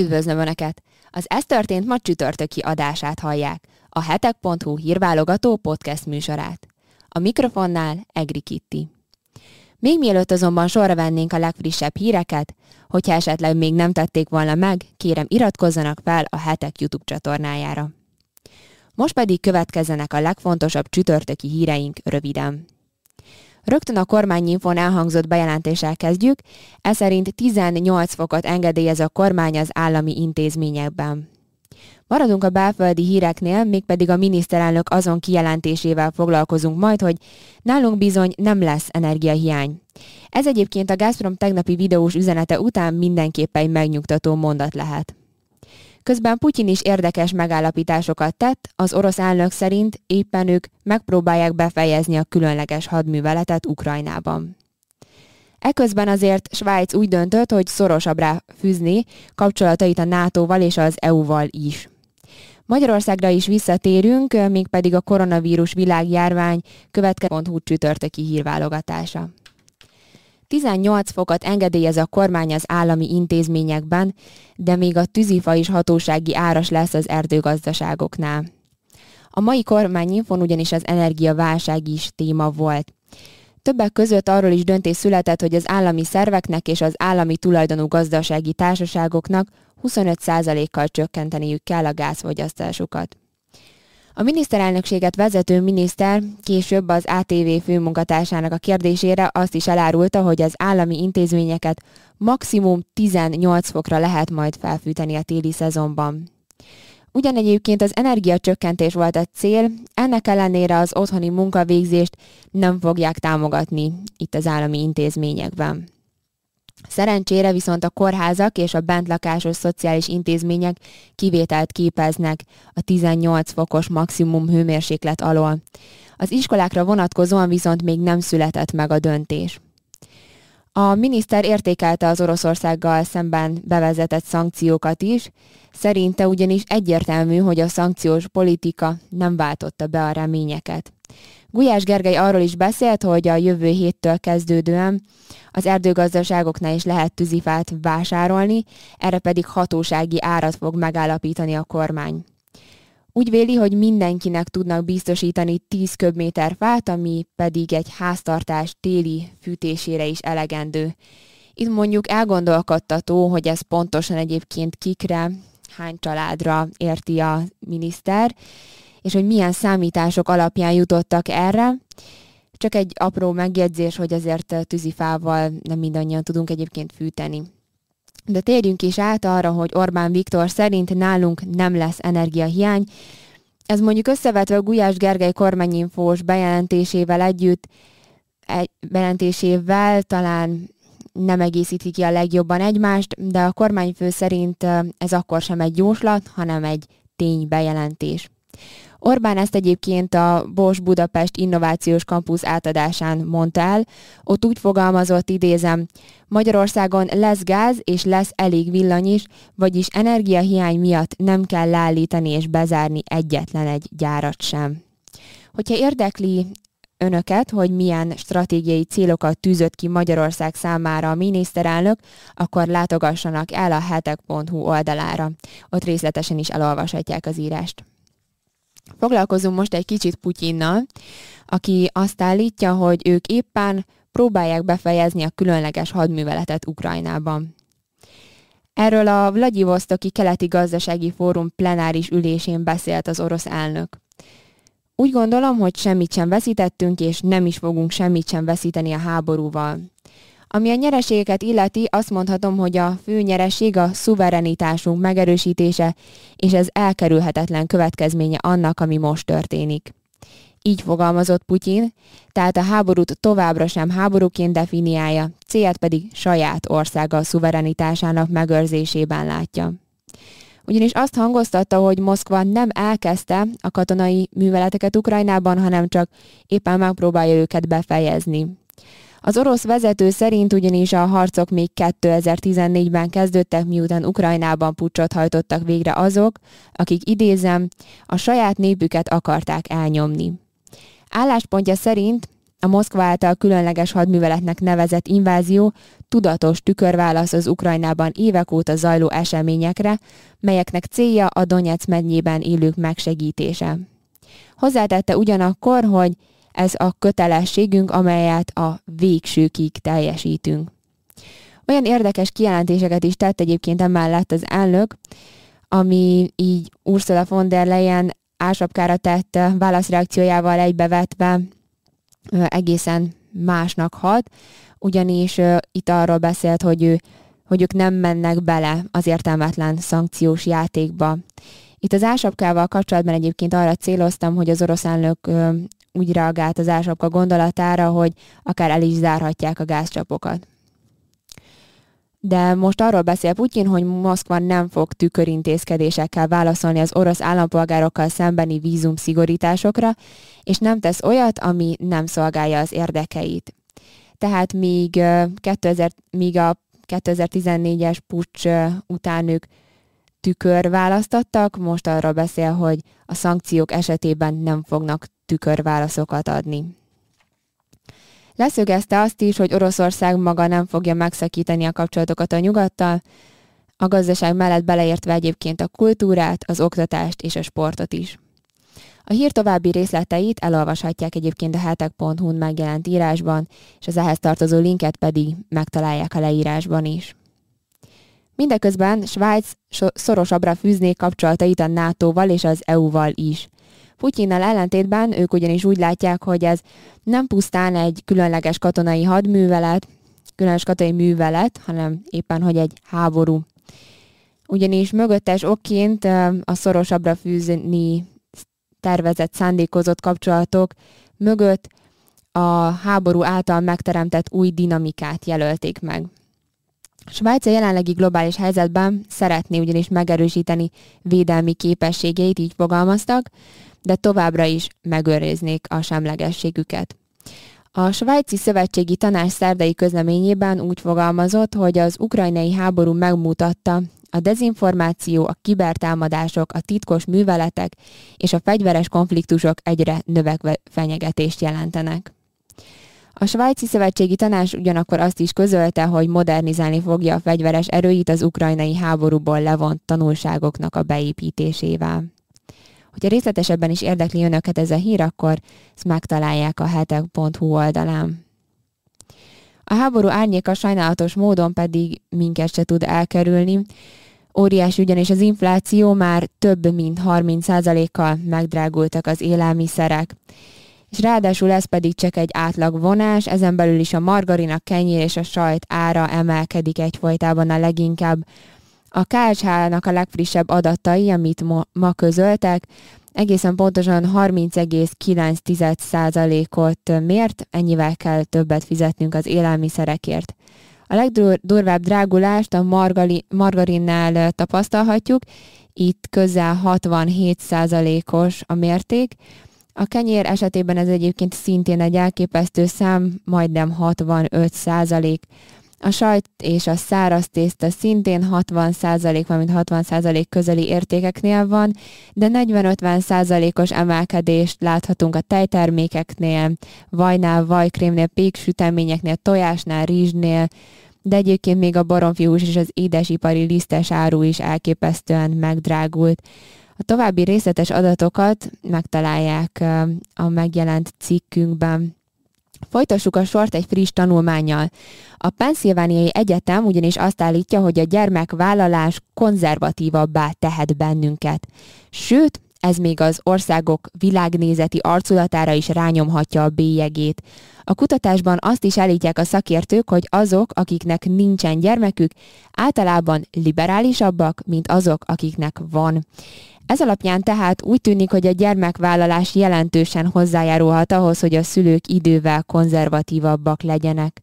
Üdvözlöm Önöket! Az Ez történt ma csütörtöki adását hallják, a hetek.hu hírválogató podcast műsorát. A mikrofonnál Egri Kitti. Még mielőtt azonban sorra vennénk a legfrissebb híreket, hogyha esetleg még nem tették volna meg, kérem iratkozzanak fel a hetek YouTube csatornájára. Most pedig következzenek a legfontosabb csütörtöki híreink röviden. Rögtön a kormányinfon elhangzott bejelentéssel kezdjük, ez szerint 18 fokot engedélyez a kormány az állami intézményekben. Maradunk a belföldi híreknél, mégpedig a miniszterelnök azon kijelentésével foglalkozunk majd, hogy nálunk bizony nem lesz energiahiány. Ez egyébként a Gazprom tegnapi videós üzenete után mindenképpen megnyugtató mondat lehet. Közben Putyin is érdekes megállapításokat tett, az orosz elnök szerint éppen ők megpróbálják befejezni a különleges hadműveletet Ukrajnában. Eközben azért Svájc úgy döntött, hogy szorosabbra fűzni kapcsolatait a NATO-val és az EU-val is. Magyarországra is visszatérünk, mégpedig a koronavírus világjárvány következő csütörtöki hírválogatása. 18 fokot engedélyez a kormány az állami intézményekben, de még a tűzifa is hatósági áras lesz az erdőgazdaságoknál. A mai kormányinfon ugyanis az energiaválság is téma volt. Többek között arról is döntés született, hogy az állami szerveknek és az állami tulajdonú gazdasági társaságoknak 25%-kal csökkenteniük kell a gázfogyasztásukat. A miniszterelnökséget vezető miniszter később az ATV főmunkatársának a kérdésére azt is elárulta, hogy az állami intézményeket maximum 18 fokra lehet majd felfűteni a téli szezonban. Ugyan az energiacsökkentés volt a cél, ennek ellenére az otthoni munkavégzést nem fogják támogatni itt az állami intézményekben. Szerencsére viszont a kórházak és a bentlakásos szociális intézmények kivételt képeznek a 18 fokos maximum hőmérséklet alól. Az iskolákra vonatkozóan viszont még nem született meg a döntés. A miniszter értékelte az Oroszországgal szemben bevezetett szankciókat is, szerinte ugyanis egyértelmű, hogy a szankciós politika nem váltotta be a reményeket. Gulyás Gergely arról is beszélt, hogy a jövő héttől kezdődően az erdőgazdaságoknál is lehet tűzifát vásárolni, erre pedig hatósági árat fog megállapítani a kormány. Úgy véli, hogy mindenkinek tudnak biztosítani 10 köbméter fát, ami pedig egy háztartás téli fűtésére is elegendő. Itt mondjuk elgondolkodtató, hogy ez pontosan egyébként kikre, hány családra érti a miniszter, és hogy milyen számítások alapján jutottak erre. Csak egy apró megjegyzés, hogy azért tűzifával nem mindannyian tudunk egyébként fűteni. De térjünk is át arra, hogy Orbán Viktor szerint nálunk nem lesz energiahiány. Ez mondjuk összevetve Gulyás Gergely kormányinfós bejelentésével együtt, egy bejelentésével talán nem egészíti ki a legjobban egymást, de a kormányfő szerint ez akkor sem egy jóslat, hanem egy tény bejelentés. Orbán ezt egyébként a Bosch Budapest Innovációs Kampusz átadásán mondta el. Ott úgy fogalmazott, idézem, Magyarországon lesz gáz és lesz elég villany is, vagyis energiahiány miatt nem kell leállítani és bezárni egyetlen egy gyárat sem. Hogyha érdekli önöket, hogy milyen stratégiai célokat tűzött ki Magyarország számára a miniszterelnök, akkor látogassanak el a hetek.hu oldalára. Ott részletesen is elolvashatják az írást. Foglalkozunk most egy kicsit Putyinnal, aki azt állítja, hogy ők éppen próbálják befejezni a különleges hadműveletet Ukrajnában. Erről a Vladivostoki Keleti Gazdasági Fórum plenáris ülésén beszélt az orosz elnök. Úgy gondolom, hogy semmit sem veszítettünk, és nem is fogunk semmit sem veszíteni a háborúval. Ami a nyereségeket illeti, azt mondhatom, hogy a fő nyereség a szuverenitásunk megerősítése, és ez elkerülhetetlen következménye annak, ami most történik. Így fogalmazott Putyin, tehát a háborút továbbra sem háborúként definiálja, célt pedig saját országa szuverenitásának megőrzésében látja. Ugyanis azt hangoztatta, hogy Moszkva nem elkezdte a katonai műveleteket Ukrajnában, hanem csak éppen megpróbálja őket befejezni. Az orosz vezető szerint ugyanis a harcok még 2014-ben kezdődtek, miután Ukrajnában pucsot hajtottak végre azok, akik idézem, a saját népüket akarták elnyomni. Álláspontja szerint a Moszkva által különleges hadműveletnek nevezett invázió tudatos tükörválasz az Ukrajnában évek óta zajló eseményekre, melyeknek célja a Donetsz mennyében élők megsegítése. Hozzátette ugyanakkor, hogy ez a kötelességünk, amelyet a végsőkig teljesítünk. Olyan érdekes kijelentéseket is tett egyébként emellett az elnök, ami így Ursula von der Leyen ásapkára tett válaszreakciójával egybevetve egészen másnak hat, ugyanis itt arról beszélt, hogy, ő, hogy ők nem mennek bele az értelmetlen szankciós játékba. Itt az ásapkával kapcsolatban egyébként arra céloztam, hogy az orosz elnök úgy reagált az ásapka gondolatára, hogy akár el is zárhatják a gázcsapokat. De most arról beszél Putyin, hogy Moszkva nem fog tükörintézkedésekkel válaszolni az orosz állampolgárokkal szembeni vízum szigorításokra, és nem tesz olyat, ami nem szolgálja az érdekeit. Tehát míg, 2000, míg a 2014-es pucs után ők tükör választottak, most arról beszél, hogy a szankciók esetében nem fognak tükörválaszokat adni. Leszögezte azt is, hogy Oroszország maga nem fogja megszakítani a kapcsolatokat a nyugattal, a gazdaság mellett beleértve egyébként a kultúrát, az oktatást és a sportot is. A hír további részleteit elolvashatják egyébként a hetek.hu-n megjelent írásban, és az ehhez tartozó linket pedig megtalálják a leírásban is. Mindeközben Svájc szorosabbra fűzné kapcsolatait a NATO-val és az EU-val is. Putyinnal ellentétben ők ugyanis úgy látják, hogy ez nem pusztán egy különleges katonai hadművelet, különleges katonai művelet, hanem éppen, hogy egy háború. Ugyanis mögöttes okként a szorosabbra fűzni tervezett, szándékozott kapcsolatok mögött a háború által megteremtett új dinamikát jelölték meg. Svájc a jelenlegi globális helyzetben szeretné ugyanis megerősíteni védelmi képességeit, így fogalmaztak, de továbbra is megőriznék a semlegességüket. A svájci szövetségi tanács szerdai közleményében úgy fogalmazott, hogy az ukrajnai háború megmutatta, a dezinformáció, a kibertámadások, a titkos műveletek és a fegyveres konfliktusok egyre növekvő fenyegetést jelentenek. A svájci szövetségi tanács ugyanakkor azt is közölte, hogy modernizálni fogja a fegyveres erőit az ukrajnai háborúból levont tanulságoknak a beépítésével. Hogyha részletesebben is érdekli önöket ez a hír, akkor ezt megtalálják a hetek.hu oldalán. A háború árnyéka sajnálatos módon pedig minket se tud elkerülni. Óriási ugyanis az infláció, már több mint 30%-kal megdrágultak az élelmiszerek. És ráadásul ez pedig csak egy átlag vonás, ezen belül is a margarin, a kenyér és a sajt ára emelkedik egyfolytában a leginkább. A KSH-nak a legfrissebb adatai, amit ma, ma közöltek, egészen pontosan 30,9%-ot mért, ennyivel kell többet fizetnünk az élelmiszerekért. A legdurvább drágulást a margali, margarinnál tapasztalhatjuk, itt közel 67%-os a mérték, a kenyér esetében ez egyébként szintén egy elképesztő szám, majdnem 65 százalék. A sajt és a száraz tészta szintén 60 százalék, valamint 60 százalék közeli értékeknél van, de 40-50 százalékos emelkedést láthatunk a tejtermékeknél, vajnál, vajkrémnél, péksüteményeknél, tojásnál, rizsnél, de egyébként még a baromfihús és az édesipari lisztes áru is elképesztően megdrágult. A további részletes adatokat megtalálják a megjelent cikkünkben. Folytassuk a sort egy friss tanulmányjal. A Pennsylvániai Egyetem ugyanis azt állítja, hogy a gyermekvállalás konzervatívabbá tehet bennünket. Sőt, ez még az országok világnézeti arculatára is rányomhatja a bélyegét. A kutatásban azt is állítják a szakértők, hogy azok, akiknek nincsen gyermekük, általában liberálisabbak, mint azok, akiknek van. Ez alapján tehát úgy tűnik, hogy a gyermekvállalás jelentősen hozzájárulhat ahhoz, hogy a szülők idővel konzervatívabbak legyenek.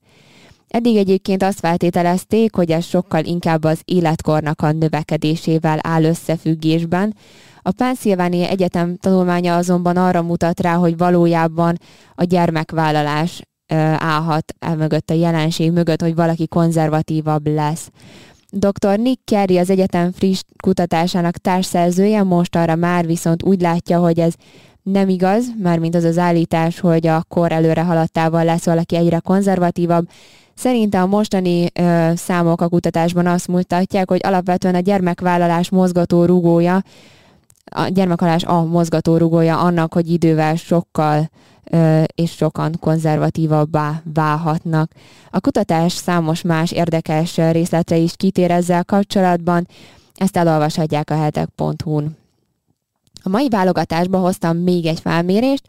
Eddig egyébként azt feltételezték, hogy ez sokkal inkább az életkornak a növekedésével áll összefüggésben. A Pennsylvania Egyetem tanulmánya azonban arra mutat rá, hogy valójában a gyermekvállalás állhat el mögött a jelenség mögött, hogy valaki konzervatívabb lesz. Dr. Nick Carey az egyetem friss kutatásának társszerzője most arra már viszont úgy látja, hogy ez nem igaz, mármint az az állítás, hogy a kor előre haladtával lesz valaki egyre konzervatívabb. Szerintem a mostani ö, számok a kutatásban azt mutatják, hogy alapvetően a gyermekvállalás mozgató rugója, a gyermekvállalás a mozgató rugója annak, hogy idővel sokkal és sokan konzervatívabbá válhatnak. A kutatás számos más érdekes részletre is kitér ezzel kapcsolatban, ezt elolvashatják a hetek.hu-n. A mai válogatásba hoztam még egy felmérést,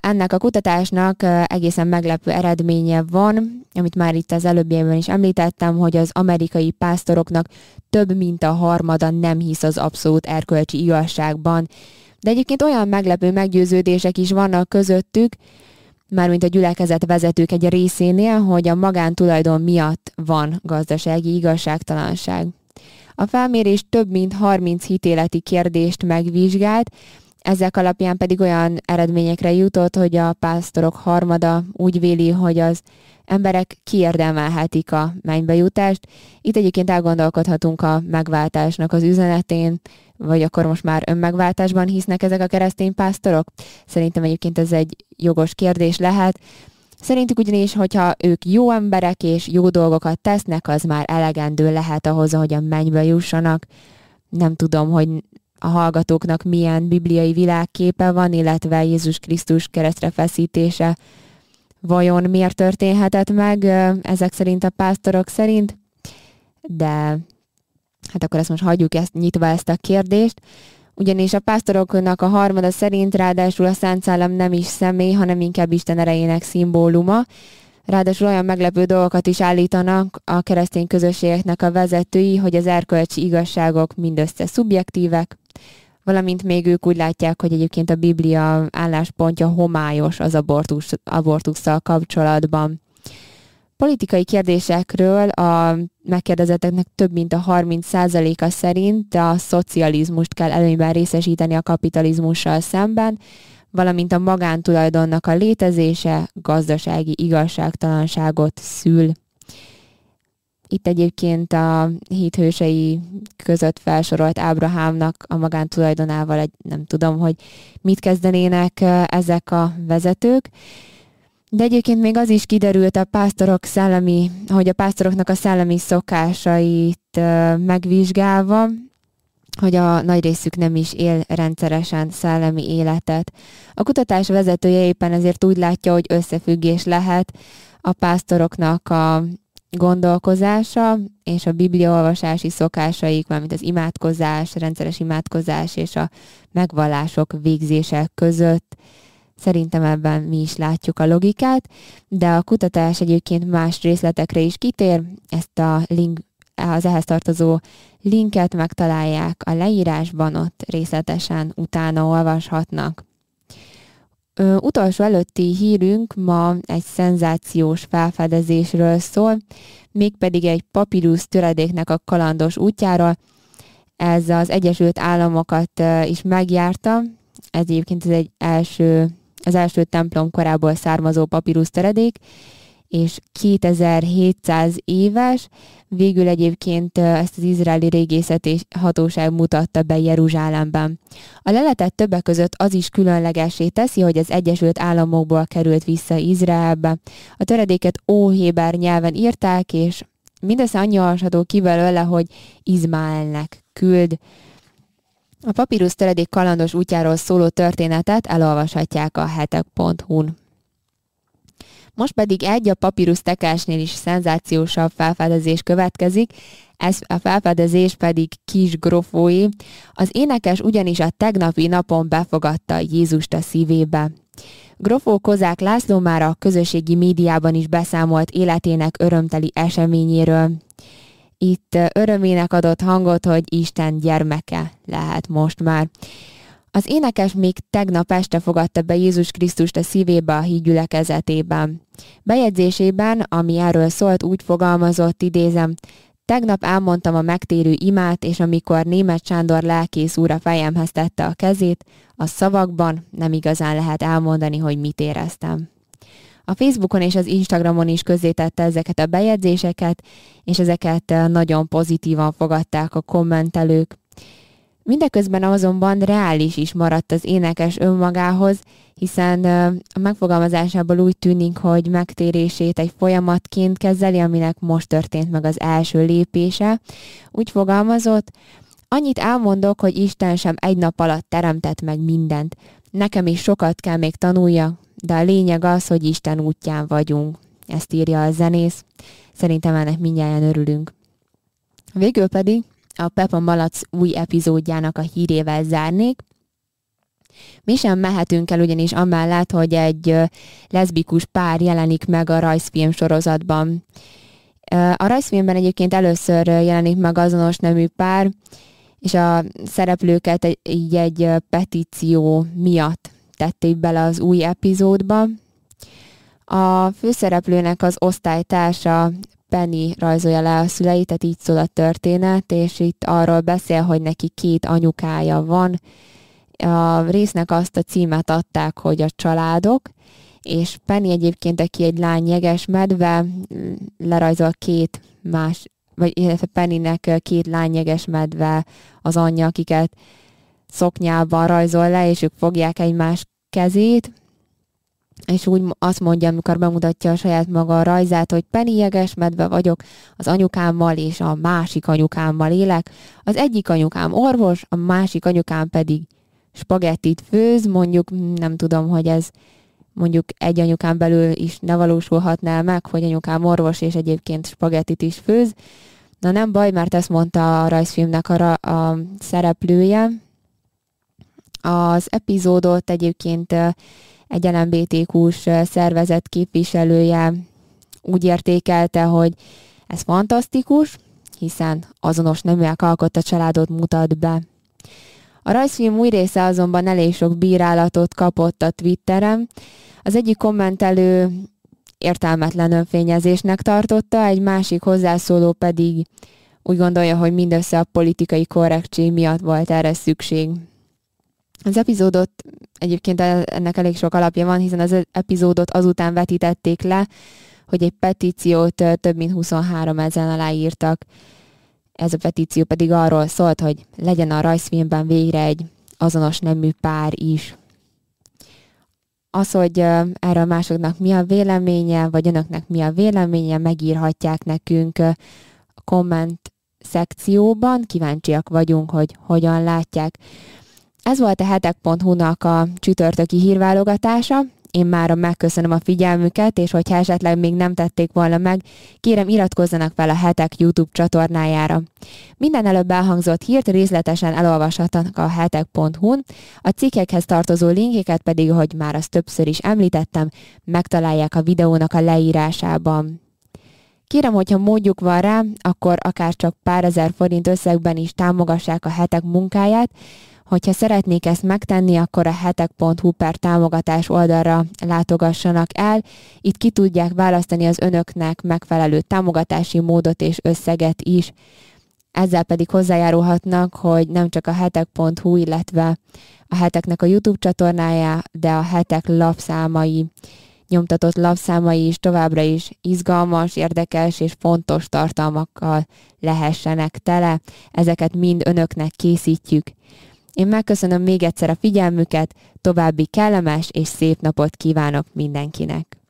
ennek a kutatásnak egészen meglepő eredménye van, amit már itt az előbbiekben is említettem, hogy az amerikai pásztoroknak több mint a harmada nem hisz az abszolút erkölcsi igazságban. De egyébként olyan meglepő meggyőződések is vannak közöttük, mármint a gyülekezet vezetők egy részénél, hogy a magántulajdon miatt van gazdasági igazságtalanság. A felmérés több mint 30 hitéleti kérdést megvizsgált, ezek alapján pedig olyan eredményekre jutott, hogy a pásztorok harmada úgy véli, hogy az emberek kiérdemelhetik a mennybejutást. Itt egyébként elgondolkodhatunk a megváltásnak az üzenetén, vagy akkor most már önmegváltásban hisznek ezek a keresztény pásztorok? Szerintem egyébként ez egy jogos kérdés lehet. Szerintük ugyanis, hogyha ők jó emberek és jó dolgokat tesznek, az már elegendő lehet ahhoz, hogy a mennybe jussanak. Nem tudom, hogy a hallgatóknak milyen bibliai világképe van, illetve Jézus Krisztus keresztre feszítése vajon miért történhetett meg ezek szerint a pásztorok szerint, de hát akkor ezt most hagyjuk ezt nyitva ezt a kérdést. Ugyanis a pásztoroknak a harmada szerint ráadásul a Szent Szellem nem is személy, hanem inkább Isten erejének szimbóluma. Ráadásul olyan meglepő dolgokat is állítanak a keresztény közösségeknek a vezetői, hogy az erkölcsi igazságok mindössze szubjektívek, valamint még ők úgy látják, hogy egyébként a Biblia álláspontja homályos az abortus, abortusszal kapcsolatban. Politikai kérdésekről a megkérdezetteknek több mint a 30%-a szerint a szocializmust kell előnyben részesíteni a kapitalizmussal szemben, valamint a magántulajdonnak a létezése gazdasági igazságtalanságot szül. Itt egyébként a híthősei között felsorolt Ábrahámnak a magántulajdonával egy, nem tudom, hogy mit kezdenének ezek a vezetők, de egyébként még az is kiderült a pásztorok szellemi, hogy a pásztoroknak a szellemi szokásait megvizsgálva, hogy a nagy részük nem is él rendszeresen szellemi életet. A kutatás vezetője éppen ezért úgy látja, hogy összefüggés lehet a pásztoroknak a gondolkozása és a bibliaolvasási szokásaik, valamint az imádkozás, rendszeres imádkozás és a megvallások végzése között, Szerintem ebben mi is látjuk a logikát, de a kutatás egyébként más részletekre is kitér. Ezt a link, az ehhez tartozó linket megtalálják a leírásban, ott részletesen utána olvashatnak. Ö, utolsó előtti hírünk ma egy szenzációs felfedezésről szól, mégpedig egy papírus töredéknek a kalandos útjáról. Ez az Egyesült Államokat is megjárta, ez egyébként ez egy első az első templom korából származó papírus teredék, és 2700 éves, végül egyébként ezt az izraeli régészeti hatóság mutatta be Jeruzsálemben. A leletet többek között az is különlegesé teszi, hogy az Egyesült Államokból került vissza Izraelbe. A töredéket óhéber nyelven írták, és mindössze annyi olvasható ki belőle, hogy Izmaelnek küld. A papírus teredék kalandos útjáról szóló történetet elolvashatják a hetek.hu-n. Most pedig egy a papírus tekásnél is szenzációsabb felfedezés következik, ez a felfedezés pedig Kis Grofói. Az énekes ugyanis a tegnapi napon befogadta Jézust a szívébe. Grofó Kozák László már a közösségi médiában is beszámolt életének örömteli eseményéről itt örömének adott hangot, hogy Isten gyermeke lehet most már. Az énekes még tegnap este fogadta be Jézus Krisztust a szívébe a hídgyülekezetében. Bejegyzésében, ami erről szólt, úgy fogalmazott, idézem, Tegnap elmondtam a megtérő imát, és amikor német Sándor lelkész úr a fejemhez tette a kezét, a szavakban nem igazán lehet elmondani, hogy mit éreztem. A Facebookon és az Instagramon is közzétette ezeket a bejegyzéseket, és ezeket eh, nagyon pozitívan fogadták a kommentelők. Mindeközben azonban reális is maradt az énekes önmagához, hiszen a megfogalmazásából úgy tűnik, hogy megtérését egy folyamatként kezeli, aminek most történt meg az első lépése. Úgy fogalmazott, annyit elmondok, hogy Isten sem egy nap alatt teremtett meg mindent. Nekem is sokat kell még tanulja, de a lényeg az, hogy Isten útján vagyunk. Ezt írja a zenész. Szerintem ennek mindjárt örülünk. Végül pedig a Peppa Malac új epizódjának a hírével zárnék. Mi sem mehetünk el ugyanis amellett, hogy egy leszbikus pár jelenik meg a rajzfilm sorozatban. A rajzfilmben egyébként először jelenik meg azonos nemű pár, és a szereplőket így egy petíció miatt tették bele az új epizódba. A főszereplőnek az osztálytársa Penny rajzolja le a szüleit, tehát így szól a történet, és itt arról beszél, hogy neki két anyukája van. A résznek azt a címet adták, hogy a családok, és Penny egyébként, aki egy lány jeges medve, lerajzol két más, vagy illetve Pennynek két lány jeges medve az anyja, akiket szoknyában rajzol le, és ők fogják egymás kezét, és úgy azt mondja, amikor bemutatja a saját maga a rajzát, hogy penélyeges medve vagyok, az anyukámmal és a másik anyukámmal élek. Az egyik anyukám orvos, a másik anyukám pedig spagettit főz, mondjuk nem tudom, hogy ez mondjuk egy anyukám belül is ne valósulhatná meg, hogy anyukám orvos és egyébként spagettit is főz. Na nem baj, mert ezt mondta a rajzfilmnek a, a szereplője. Az epizódot egyébként egy LMBTQ-s szervezet képviselője úgy értékelte, hogy ez fantasztikus, hiszen azonos neműek alkotta családot mutat be. A rajzfilm új része azonban elég sok bírálatot kapott a Twitteren. Az egyik kommentelő értelmetlen önfényezésnek tartotta, egy másik hozzászóló pedig úgy gondolja, hogy mindössze a politikai korrektség miatt volt erre szükség. Az epizódot egyébként ennek elég sok alapja van, hiszen az epizódot azután vetítették le, hogy egy petíciót több mint 23 ezen aláírtak. Ez a petíció pedig arról szólt, hogy legyen a rajzfilmben végre egy azonos nemű pár is. Az, hogy erről másoknak mi a véleménye, vagy önöknek mi a véleménye, megírhatják nekünk a komment szekcióban. Kíváncsiak vagyunk, hogy hogyan látják. Ez volt a hetek.hu-nak a csütörtöki hírválogatása. Én már megköszönöm a figyelmüket, és hogyha esetleg még nem tették volna meg, kérem iratkozzanak fel a Hetek YouTube csatornájára. Minden előbb elhangzott hírt részletesen elolvashatnak a hetek.hu-n, a cikkekhez tartozó linkeket pedig, hogy már azt többször is említettem, megtalálják a videónak a leírásában. Kérem, hogyha módjuk van rá, akkor akár csak pár ezer forint összegben is támogassák a hetek munkáját, Hogyha szeretnék ezt megtenni, akkor a hetek.hu per támogatás oldalra látogassanak el. Itt ki tudják választani az önöknek megfelelő támogatási módot és összeget is. Ezzel pedig hozzájárulhatnak, hogy nem csak a hetek.hu, illetve a heteknek a YouTube csatornája, de a hetek lapszámai, nyomtatott lapszámai is továbbra is izgalmas, érdekes és fontos tartalmakkal lehessenek tele. Ezeket mind önöknek készítjük. Én megköszönöm még egyszer a figyelmüket, további kellemes és szép napot kívánok mindenkinek!